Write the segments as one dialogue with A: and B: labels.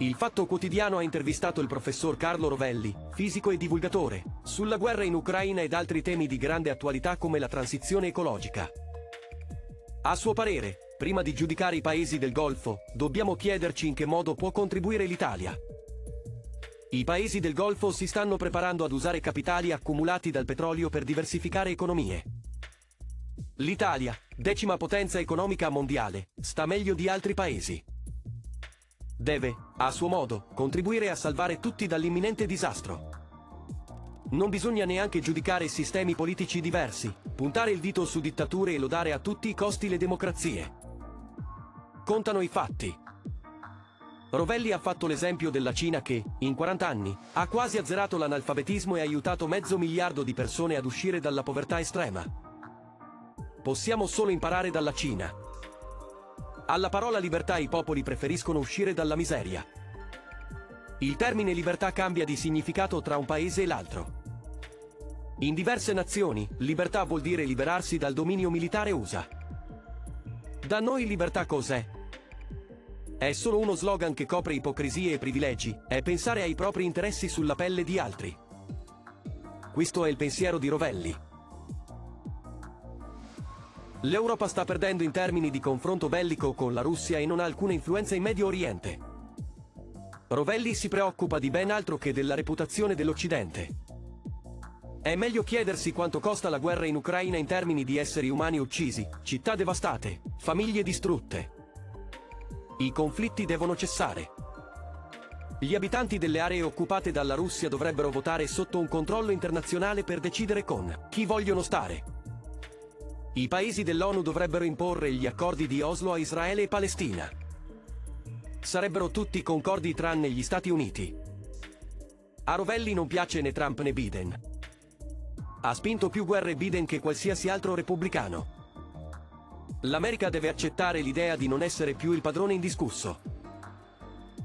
A: Il Fatto Quotidiano ha intervistato il professor Carlo Rovelli, fisico e divulgatore, sulla guerra in Ucraina ed altri temi di grande attualità come la transizione ecologica. A suo parere, prima di giudicare i paesi del Golfo, dobbiamo chiederci in che modo può contribuire l'Italia. I paesi del Golfo si stanno preparando ad usare capitali accumulati dal petrolio per diversificare economie. L'Italia, decima potenza economica mondiale, sta meglio di altri paesi. Deve, a suo modo, contribuire a salvare tutti dall'imminente disastro. Non bisogna neanche giudicare sistemi politici diversi, puntare il dito su dittature e lodare a tutti i costi le democrazie. Contano i fatti. Rovelli ha fatto l'esempio della Cina che, in 40 anni, ha quasi azzerato l'analfabetismo e aiutato mezzo miliardo di persone ad uscire dalla povertà estrema. Possiamo solo imparare dalla Cina. Alla parola libertà i popoli preferiscono uscire dalla miseria. Il termine libertà cambia di significato tra un paese e l'altro. In diverse nazioni, libertà vuol dire liberarsi dal dominio militare USA. Da noi libertà cos'è? È solo uno slogan che copre ipocrisie e privilegi, è pensare ai propri interessi sulla pelle di altri. Questo è il pensiero di Rovelli. L'Europa sta perdendo in termini di confronto bellico con la Russia e non ha alcuna influenza in Medio Oriente. Rovelli si preoccupa di ben altro che della reputazione dell'Occidente. È meglio chiedersi quanto costa la guerra in Ucraina in termini di esseri umani uccisi, città devastate, famiglie distrutte. I conflitti devono cessare. Gli abitanti delle aree occupate dalla Russia dovrebbero votare sotto un controllo internazionale per decidere con chi vogliono stare. I paesi dell'ONU dovrebbero imporre gli accordi di Oslo a Israele e Palestina. Sarebbero tutti concordi tranne gli Stati Uniti. A Rovelli non piace né Trump né Biden. Ha spinto più guerre Biden che qualsiasi altro repubblicano. L'America deve accettare l'idea di non essere più il padrone indiscusso.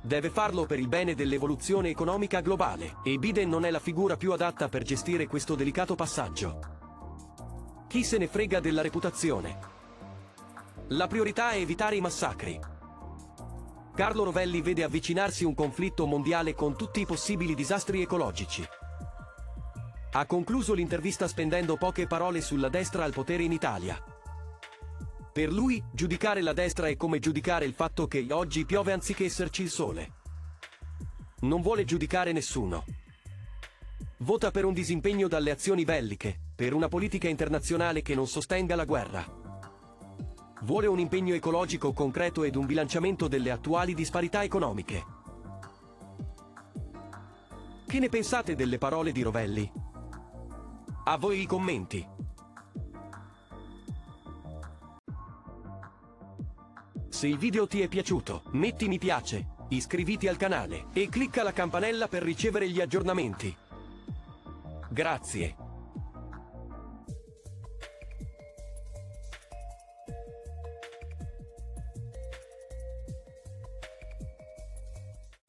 A: Deve farlo per il bene dell'evoluzione economica globale, e Biden non è la figura più adatta per gestire questo delicato passaggio. Chi se ne frega della reputazione? La priorità è evitare i massacri. Carlo Rovelli vede avvicinarsi un conflitto mondiale con tutti i possibili disastri ecologici. Ha concluso l'intervista spendendo poche parole sulla destra al potere in Italia. Per lui, giudicare la destra è come giudicare il fatto che oggi piove anziché esserci il sole. Non vuole giudicare nessuno. Vota per un disimpegno dalle azioni belliche, per una politica internazionale che non sostenga la guerra. Vuole un impegno ecologico concreto ed un bilanciamento delle attuali disparità economiche. Che ne pensate delle parole di Rovelli? A voi i commenti. Se il video ti è piaciuto, metti mi piace, iscriviti al canale e clicca la campanella per ricevere gli aggiornamenti. Grazie.